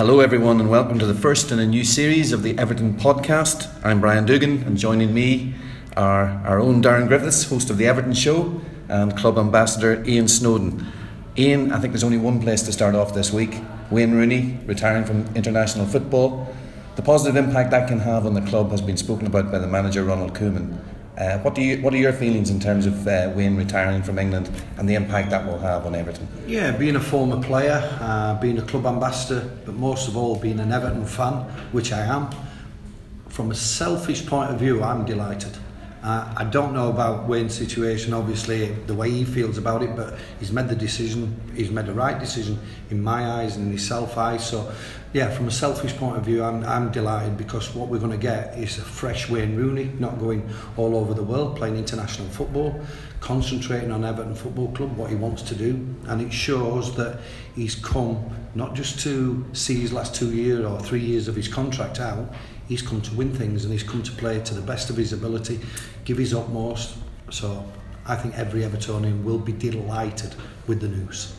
Hello, everyone, and welcome to the first in a new series of the Everton podcast. I'm Brian Doogan, and joining me are our own Darren Griffiths, host of the Everton Show, and club ambassador Ian Snodin. Ian, I think there's only one place to start off this week Wayne Rooney retiring from international football. The positive impact that can have on the club has been spoken about by the manager Ronald Koeman. Uh, what do you What are your feelings in terms of uh, Wayne retiring from England and the impact that will have on Everton? Yeah, being a former player, uh, being a club ambassador, but most of all being an Everton fan, which I am. From a selfish point of view, I'm delighted. Uh, I don't know about Wayne's situation, obviously, the way he feels about it, but he's made the decision, he's made the right decision in my eyes and in his self eyes. So, yeah, from a selfish point of view, I'm, I'm delighted because what we're going to get is a fresh Wayne Rooney, not going all over the world playing international football, concentrating on Everton Football Club, what he wants to do. And it shows that he's come not just to see his last two years or three years of his contract out, he's come to win things and he's come to play to the best of his ability, give his utmost. So I think every Evertonian will be delighted with the news.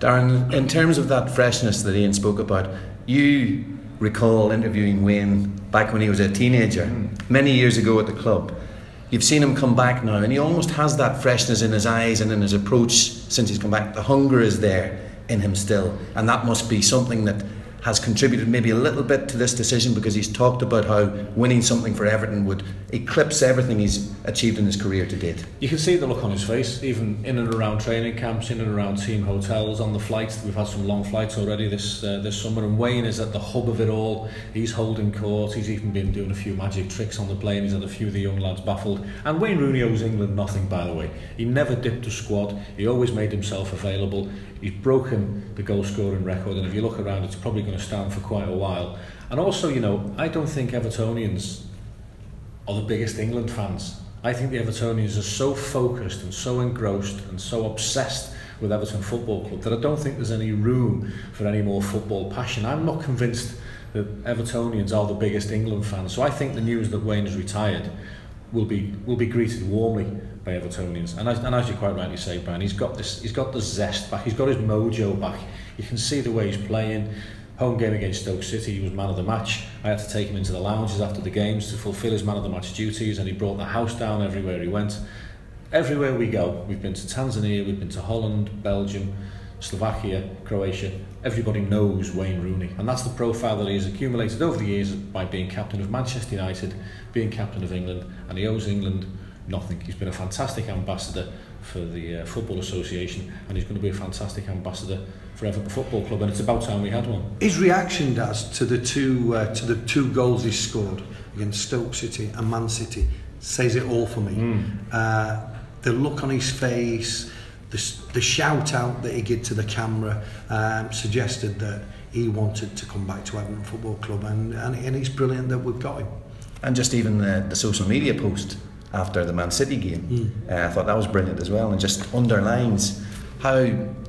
Darren, in terms of that freshness that Ian spoke about, you recall interviewing Wayne back when he was a teenager, many years ago at the club. You've seen him come back now, and he almost has that freshness in his eyes and in his approach since he's come back. The hunger is there in him still, and that must be something that has contributed maybe a little bit to this decision because he's talked about how winning something for Everton would eclipse everything he's achieved in his career to date. You can see the look on his face, even in and around training camps, in and around team hotels, on the flights. We've had some long flights already this uh, this summer, and Wayne is at the hub of it all. He's holding court. He's even been doing a few magic tricks on the plane. He's had a few of the young lads baffled. And Wayne Rooney owes England nothing, by the way. He never dipped a squad. He always made himself available. He's broken the goal scoring record, and if you look around, it's probably going to stand for quite a while. And also, you know, I don't think Evertonians are the biggest England fans. I think the Evertonians are so focused and so engrossed and so obsessed with Everton Football Club that I don't think there's any room for any more football passion. I'm not convinced that Evertonians are the biggest England fans. So I think the news that Wayne has retired will be will be greeted warmly by Evertonians. And as, and as you quite rightly say, Brian, he's got this, he's got the zest back, he's got his mojo back. You can see the way he's playing. Home game against Stoke City, he was man of the match. I had to take him into the lounges after the games to fulfil his man of the match duties, and he brought the house down everywhere he went. Everywhere we go, we've been to Tanzania, we've been to Holland, Belgium, Slovakia, Croatia. Everybody knows Wayne Rooney, and that's the profile that he has accumulated over the years by being captain of Manchester United, being captain of England, and he owes England nothing. He's been a fantastic ambassador for the uh, Football Association and he's going to be a fantastic ambassador for Everton Football Club and it's about time we had one. His reaction does to the two uh, to the two goals he scored against Stoke City and Man City says it all for me. Mm. Uh, the look on his face, the, the shout out that he gave to the camera um, suggested that he wanted to come back to Everton Football Club and, and, and it's brilliant that we've got him. And just even the, the social media post after the Man City game. Mm. Uh, I thought that was brilliant as well, and just underlines how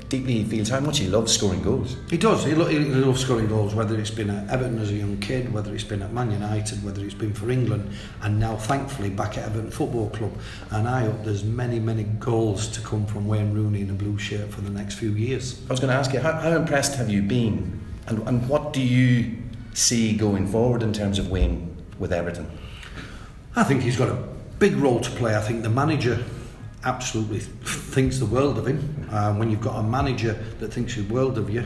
deeply he feels, how much he loves scoring goals. He does. He, lo- he loves scoring goals, whether it's been at Everton as a young kid, whether it's been at Man United, whether it's been for England, and now thankfully back at Everton Football Club. And I hope there's many, many goals to come from Wayne Rooney in a blue shirt for the next few years. I was going to ask you, how, how impressed have you been, and, and what do you see going forward in terms of Wayne with Everton? I think he's got a big role to play. I think the manager absolutely thinks the world of him. Uh, when you've got a manager that thinks the world of you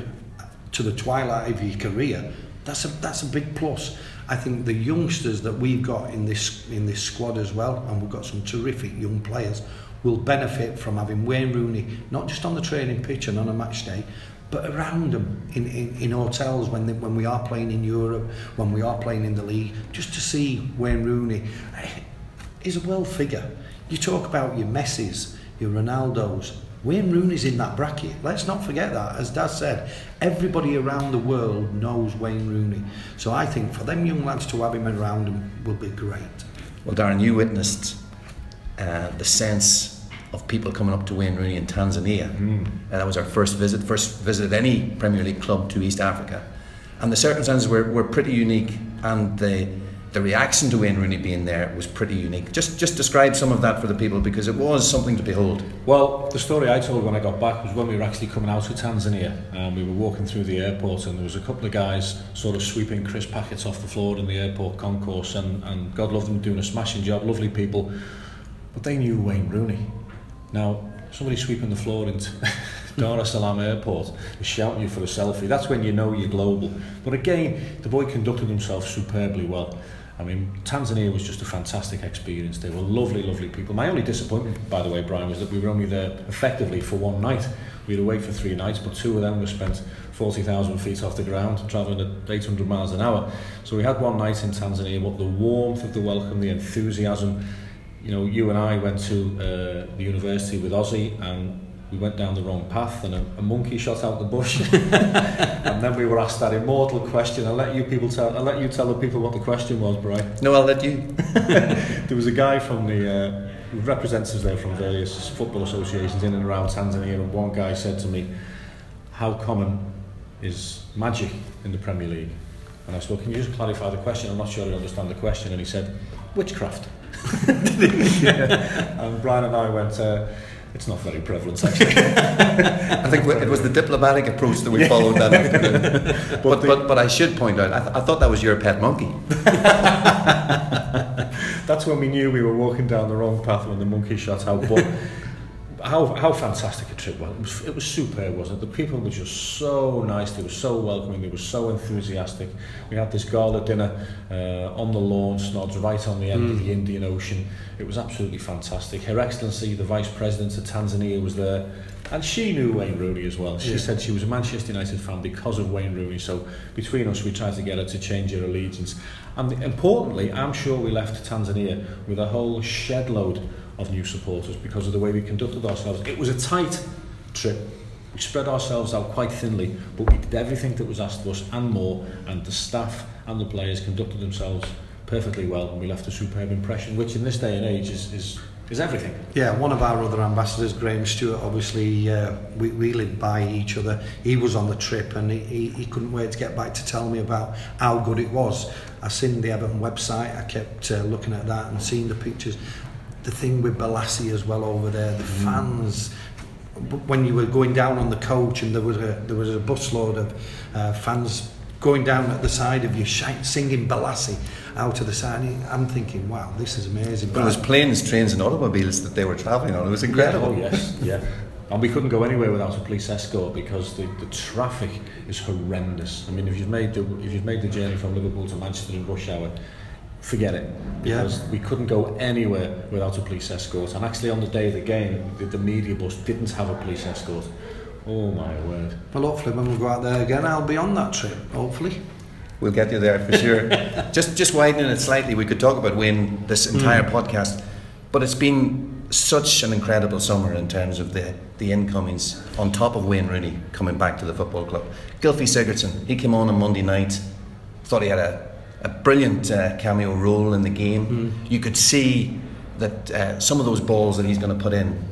to the twilight of your career, that's a that's a big plus. I think the youngsters that we've got in this in this squad as well, and we've got some terrific young players, will benefit from having Wayne Rooney not just on the training pitch and on a match day, but around them in, in, in hotels when they, when we are playing in Europe, when we are playing in the league, just to see Wayne Rooney is a world figure. You talk about your Messis, your Ronaldos. Wayne Rooney's in that bracket. Let's not forget that. As Dad said, everybody around the world knows Wayne Rooney. So I think for them young lads to have him around them will be great. Well, Darren, you witnessed uh, the sense of people coming up to Wayne Rooney in Tanzania. Mm. Uh, that was our first visit, first visit of any Premier League club to East Africa. And the circumstances were, were pretty unique and the the reaction to Wayne Rooney being there was pretty unique. Just just describe some of that for the people because it was something to behold. Well, the story I told when I got back was when we were actually coming out of Tanzania and we were walking through the airport and there was a couple of guys sort of sweeping crisp packets off the floor in the airport concourse and, and God love them doing a smashing job, lovely people, but they knew Wayne Rooney. Now, somebody sweeping the floor in Dar es Salaam airport is shouting you for a selfie. That's when you know you're global. But again, the boy conducted himself superbly well. I mean, Tanzania was just a fantastic experience. They were lovely, lovely people. My only disappointment, by the way, Brian, was that we were only there effectively for one night. We had away for three nights, but two of them were spent 40,000 feet off the ground, travelling at 800 miles an hour. So we had one night in Tanzania, but the warmth of the welcome, the enthusiasm. You know, you and I went to uh, the university with Ozzy, and we went down the wrong path and a, a monkey shot out the bush. And then we were asked that immortal question. I'll let you people tell I'll let you tell the people what the question was Brian. No I'll let you. There was a guy from the uh, representatives there from various football associations in and around Tanzania and one guy said to me how common is magic in the Premier League? And I said well can you just clarify the question? I'm not sure I understand the question. And he said witchcraft. Yeah. and Brian and I went uh, it's not very prevalent, actually. I think it was the diplomatic approach that we followed. That, but, but, but I should point out, I, th- I thought that was your pet monkey. That's when we knew we were walking down the wrong path when the monkey shot out. But how, how fantastic a trip was. It, was. it was superb, wasn't it? The people were just so nice, they were so welcoming, they were so enthusiastic. We had this gala dinner uh, on the lawn, snods right on the end mm. of the. Indian Ocean. It was absolutely fantastic. Her Excellency, the Vice President of Tanzania, was there. And she knew Wayne Rooney as well. She yeah. said she was a Manchester United fan because of Wayne Rooney. So between us, we tried to get her to change her allegiance. And importantly, I'm sure we left Tanzania with a whole shed load of new supporters because of the way we conducted ourselves. It was a tight trip. We spread ourselves out quite thinly, but we did everything that was asked of us and more, and the staff and the players conducted themselves perfectly well, and we left a superb impression, which in this day and age is, is is everything. Yeah, one of our other ambassadors, Graham Stuart, obviously uh, we, we lived by each other. He was on the trip and he, he couldn't wait to get back to tell me about how good it was. I seen the Everton website, I kept uh, looking at that and seeing the pictures. The thing with Balassi as well over there, the mm. fans. When you were going down on the coach and there was a there was a busload of uh, fans going down at the side of you singing Balassi out of the side. I'm thinking, wow, this is amazing. But it was planes, trains, and automobiles that they were travelling on. It was incredible. Yeah, oh, yes, yeah. And we couldn't go anywhere without a police escort because the, the traffic is horrendous. I mean, if you've made the if you've made the journey from Liverpool to Manchester in rush hour, forget it because yeah. we couldn't go anywhere without a police escort. And actually on the day of the game the, the media bus didn't have a police escort. Oh my word. Well hopefully when we go out there again I'll be on that trip hopefully. We'll get you there for sure. Just just widening it slightly we could talk about Wayne this entire mm. podcast but it's been such an incredible summer in terms of the the incomings on top of Wayne Rooney coming back to the football club. Gylfi Sigurdsson he came on on Monday night. Thought he had a a brilliant uh, cameo role in the game. Mm. You could see that uh, some of those balls that he's going to put in,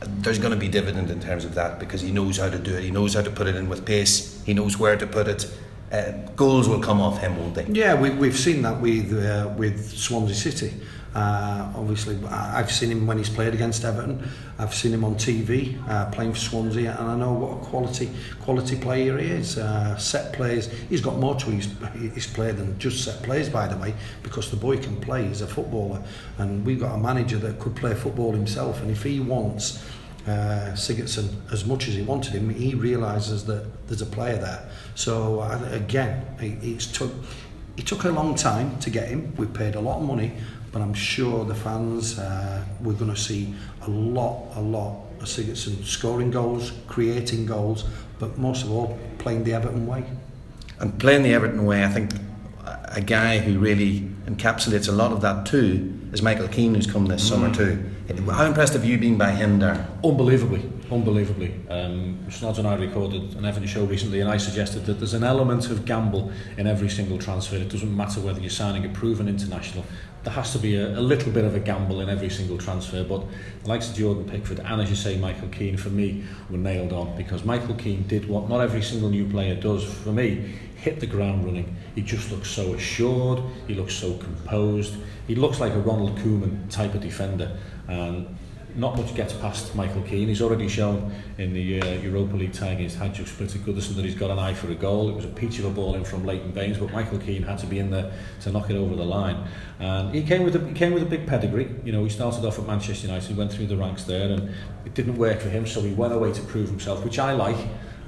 there's going to be dividend in terms of that because he knows how to do it. He knows how to put it in with pace. He knows where to put it. Uh, goals will come off him, won't they? Yeah, we, we've seen that with uh, with Swansea City. Uh, obviously, I've seen him when he's played against Everton. I've seen him on TV uh, playing for Swansea, and I know what a quality quality player he is. Uh, set plays, he's got more to his, his play than just set plays, by the way, because the boy can play. He's a footballer, and we've got a manager that could play football himself. And if he wants uh, Sigurdsson as much as he wanted him, he realises that there's a player there. So uh, again, it's took. It took a long time to get him. We paid a lot of money, but I'm sure the fans, uh, we're going to see a lot, a lot of Sigurdsson scoring goals, creating goals, but most of all, playing the Everton way. And playing the Everton way, I think a guy who really encapsulates a lot of that too is Michael Keane, who's come this mm. summer too. How impressed have you been by him, there? Unbelievably, unbelievably. Um, Snods and I recorded an Everton show recently, and I suggested that there's an element of gamble in every single transfer. It doesn't matter whether you're signing a proven international there has to be a, a little bit of a gamble in every single transfer, but the likes of Jordan Pickford and, as you say, Michael Keane, for me, were nailed on because Michael Keane did what not every single new player does. For me, hit the ground running. He just looks so assured, he looks so composed, he looks like a Ronald Koeman type of defender. And not much gets past Michael Keane. He's already shown in the uh, Europa League tie against Hajduk Split Goodison that he's got an eye for a goal. It was a peach of a ball in from Leighton Baines, but Michael Keane had to be in there to knock it over the line. And he came with a, he came with a big pedigree. You know, he started off at Manchester United, he went through the ranks there, and it didn't work for him, so he went away to prove himself, which I like.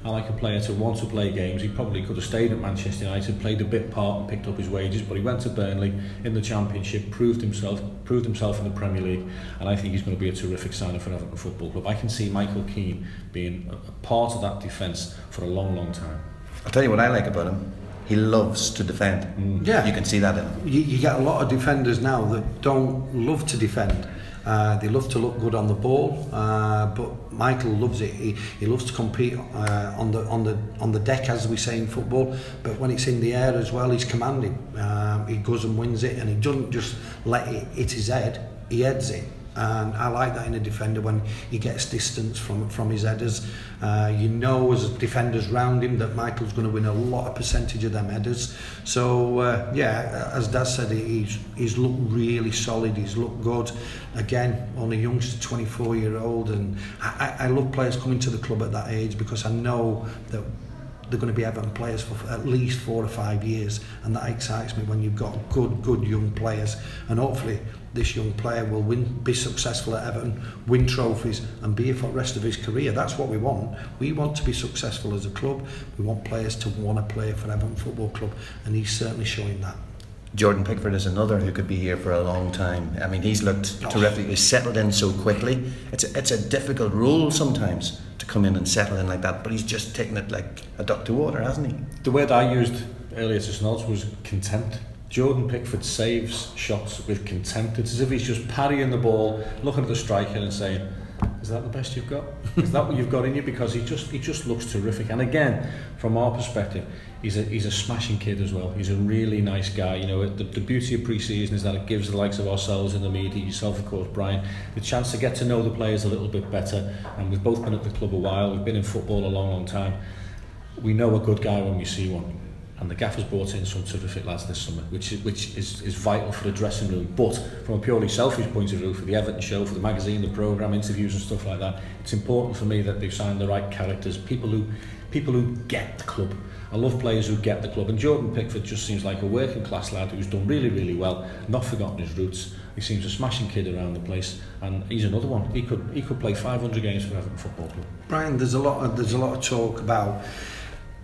I like a player to want to play games. He probably could have stayed at Manchester United, played a bit part and picked up his wages, but he went to Burnley in the Championship, proved himself, proved himself in the Premier League, and I think he's going to be a terrific signer for Everton Football Club. I can see Michael Keane being a, a part of that defence for a long, long time. I'll tell you what I like about him. He loves to defend. Mm. Yeah. You can see that in him. You, you get a lot of defenders now that don't love to defend. Uh, they love to look good on the ball, uh, but Michael loves it. He, he loves to compete uh, on the on the on the deck, as we say in football. But when it's in the air as well, he's commanding. Um, he goes and wins it, and he doesn't just let it hit his head. He heads it. And I like that in a defender when he gets distance from from his headers. Uh, you know, as defenders round him, that Michael's going to win a lot of percentage of them headers. So uh, yeah, as Dad said, he's he's looked really solid. He's looked good. Again, only youngster, 24 year old, and I, I love players coming to the club at that age because I know that they're going to be Everton players for at least four or five years and that excites me when you've got good good young players and hopefully this young player will win, be successful at Everton, win trophies and be here for the rest of his career. That's what we want. We want to be successful as a club. We want players to want to play for Everton Football Club and he's certainly showing that. Jordan Pickford is another who could be here for a long time. I mean, he's looked oh. terrific. He's settled in so quickly. It's a, it's a difficult role sometimes to come in and settle in like that, but he's just taken it like a duck to water, hasn't he? The word I used earlier to Snods was contempt. Jordan Pickford saves shots with contempt. It's as if he's just parrying the ball, looking at the striker and saying, is that the best you've got? Is that what you've got in you? Because he just he just looks terrific. And again, from our perspective, he's a he's a smashing kid as well. He's a really nice guy. You know, the, the beauty of pre-season is that it gives the likes of ourselves in the media, yourself of course, Brian, the chance to get to know the players a little bit better. And we've both been at the club a while. We've been in football a long, long time. We know a good guy when we see one. and the gaffer's brought in some terrific lads this summer, which is, which is, is vital for the dressing room. But from a purely selfish point of view, for the Everton show, for the magazine, the programme, interviews and stuff like that, it's important for me that they've signed the right characters, people who, people who get the club. I love players who get the club, and Jordan Pickford just seems like a working class lad who's done really, really well, not forgotten his roots. He seems a smashing kid around the place, and he's another one. He could he could play 500 games for Everton Football Club. Brian, there's a lot of there's a lot of talk about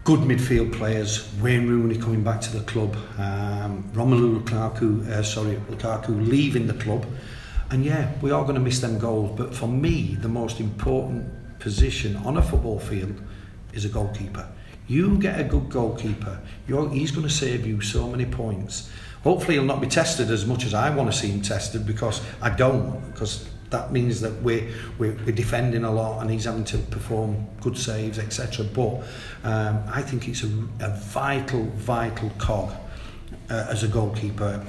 good midfield players. Wayne Rooney coming back to the club, um, Romelu Lukaku, uh, sorry, Lukaku leaving the club, and yeah, we are going to miss them goals. But for me, the most important position on a football field is a goalkeeper. You get a good goalkeeper, you're, he's going to save you so many points. Hopefully, he'll not be tested as much as I want to see him tested because I don't. Because that means that we're, we're, we're defending a lot and he's having to perform good saves, etc. But um, I think it's a, a vital, vital cog uh, as a goalkeeper.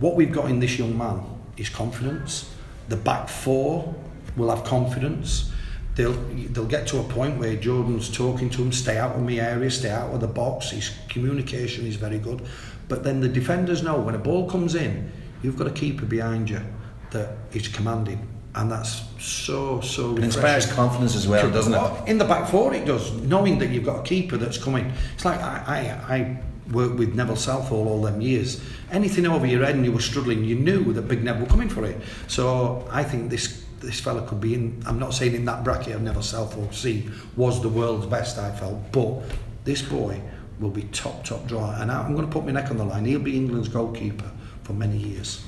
What we've got in this young man is confidence. The back four will have confidence. They'll, they'll get to a point where Jordan's talking to him, stay out of my area, stay out of the box. His communication is very good. But then the defenders know when a ball comes in, you've got a keeper behind you that is commanding. And that's so, so It inspires confidence as well, doesn't it? In the back four, it does. Knowing that you've got a keeper that's coming. It's like I, I, I worked with Neville Southall all them years. Anything over your head and you were struggling, you knew that Big Nev were coming for it. So I think this this fella could be in, I'm not saying in that bracket of Neville Southall C was the world's best, I felt, but this boy will be top, top draw. And I'm going to put my neck on the line. He'll be England's goalkeeper for many years.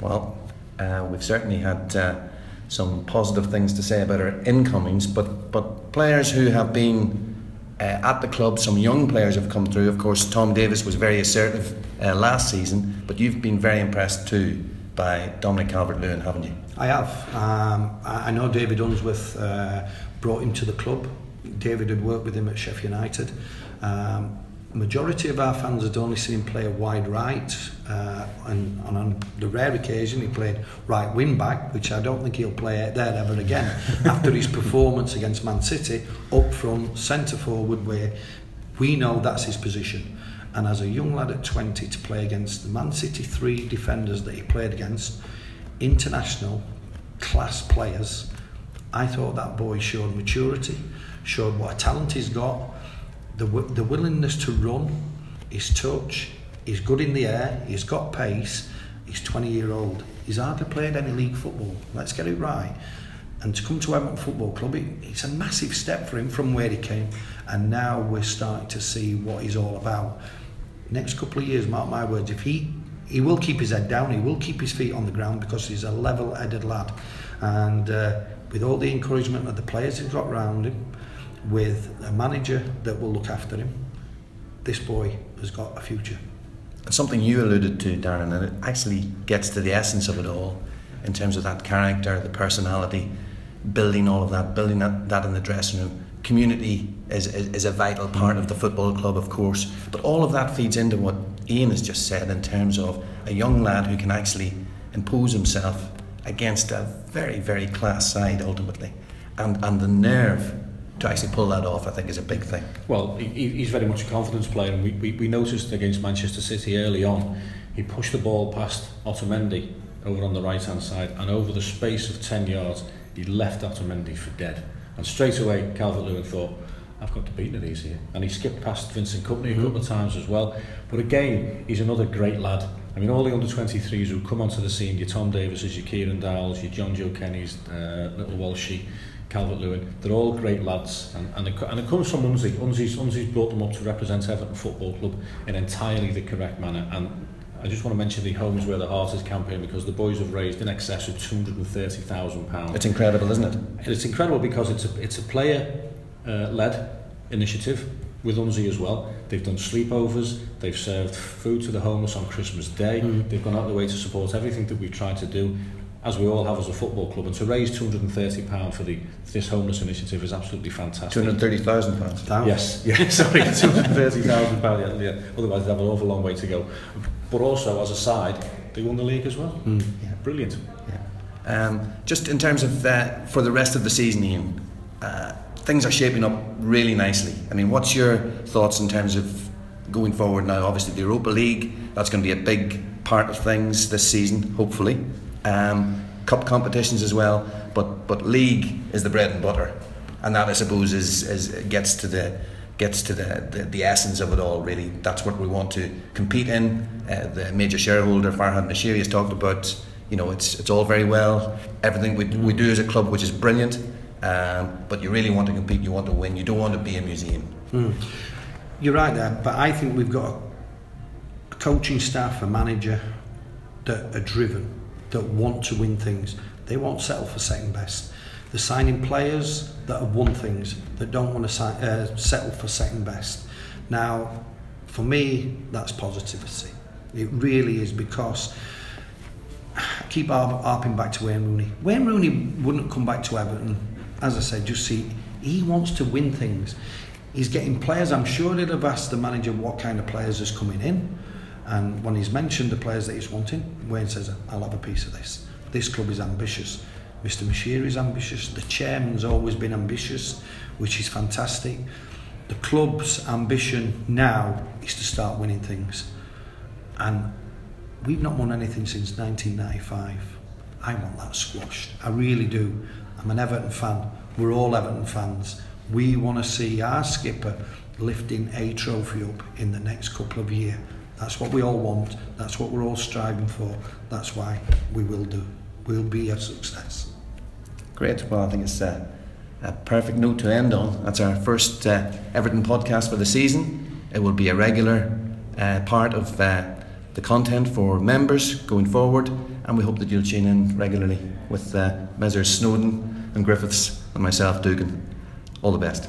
Well, uh, we've certainly had uh, some positive things to say about our incomings, but but players who have been uh, at the club, some young players have come through. Of course, Tom Davies was very assertive uh, last season, but you've been very impressed too by Dominic Calvert-Lewin, haven't you? I have. Um, I know David Unsworth uh, brought him to the club. David had worked with him at Sheffield United. Um, majority of our fans had only seen him play a wide right, uh, and, and on the rare occasion he played right wing back, which I don't think he'll play there ever again after his performance against Man City up front, centre forward, where we know that's his position. And as a young lad at 20 to play against the Man City three defenders that he played against, international class players, I thought that boy showed maturity, showed what a talent he's got, the, the willingness to run, his touch, he's good in the air, he's got pace, he's 20 year old. He's hardly played any league football, let's get it right. And to come to Everton Football Club, it, it's a massive step for him from where he came. And now we're starting to see what he's all about. Next couple of years, mark my words, if he he will keep his head down, he will keep his feet on the ground because he's a level-headed lad. And uh, with all the encouragement of the players have got around him, with a manager that will look after him, this boy has got a future. And Something you alluded to, Darren, and it actually gets to the essence of it all in terms of that character, the personality, building all of that, building that, that in the dressing room. Community is, is, is a vital part of the football club, of course, but all of that feeds into what Ian has just said in terms of a young lad who can actually impose himself against a very, very class side ultimately. And, and the nerve to actually pull that off, I think, is a big thing. Well, he, he's very much a confidence player, and we, we, we noticed against Manchester City early on, he pushed the ball past Otamendi over on the right hand side, and over the space of 10 yards, he left Otamendi for dead. And straight away, Calvert Lewin thought, I've got to beat these here. And he skipped past Vincent Kompany a couple of times as well. But again, he's another great lad. I mean, all the under 23s who come onto the scene, your Tom Davises, your Kieran Dowells, your Jonjoe Kennys, uh, Little Walshy, Calvert Lewin, they're all great lads. And, and, it, and it comes from Unzi. Unzi's, Unzi's brought them up to represent Everton Football Club in entirely the correct manner. And I just want to mention the Homes Where the Heart is campaign because the boys have raised in excess of £230,000. It's incredible, isn't it? It's incredible because it's a, it's a player uh, led initiative with Unzi as well. They've done sleepovers, they've served food to the homeless on Christmas Day, mm. they've gone out of the way to support everything that we've tried to do as we all have as a football club. And to raise 230 pound for the this homeless initiative is absolutely fantastic. 230,000 pounds. Yes. Yeah sorry 230,000 pound yeah, yeah otherwise they have an awful long way to go. But also as a side they won the league as well. Mm. yeah. Brilliant. Yeah. um, just in terms of uh, for the rest of the season Ian uh, things are shaping up really nicely. I mean, what's your thoughts in terms of going forward now? Obviously, the Europa League, that's going to be a big part of things this season, hopefully. Um, cup competitions as well, but, but league is the bread and butter. And that, I suppose, is, is gets to the gets to the, the, the essence of it all really that's what we want to compete in uh, the major shareholder Farhad Moshiri has talked about you know it's it's all very well everything we, we do as a club which is brilliant um, but you really want to compete, you want to win, you don't want to be a museum. Mm. You're right there, but I think we've got a coaching staff, a manager that are driven, that want to win things. They won't settle for second best. They're signing players that have won things, that don't want to si- uh, settle for second best. Now, for me, that's positivity. It really is because I keep harping back to Wayne Rooney. Wayne Rooney wouldn't come back to Everton as I said, just see, he wants to win things. He's getting players. I'm sure he'd have asked the manager what kind of players is coming in. And when he's mentioned the players that he's wanting, Wayne says, I'll have a piece of this. This club is ambitious. Mr. Moshiri is ambitious. The chairman's always been ambitious, which is fantastic. The club's ambition now is to start winning things. And we've not won anything since 1995. I want that squashed. I really do. I'm an Everton fan. We're all Everton fans. We want to see our skipper lifting a trophy up in the next couple of years. That's what we all want. That's what we're all striving for. That's why we will do. We'll be a success. Great. Well, I think it's a, a perfect note to end on. That's our first uh, Everton podcast for the season. It will be a regular uh, part of uh, the content for members going forward, and we hope that you'll tune in regularly with uh, Messrs Snodin and Griffiths and myself, Doogan. All the best.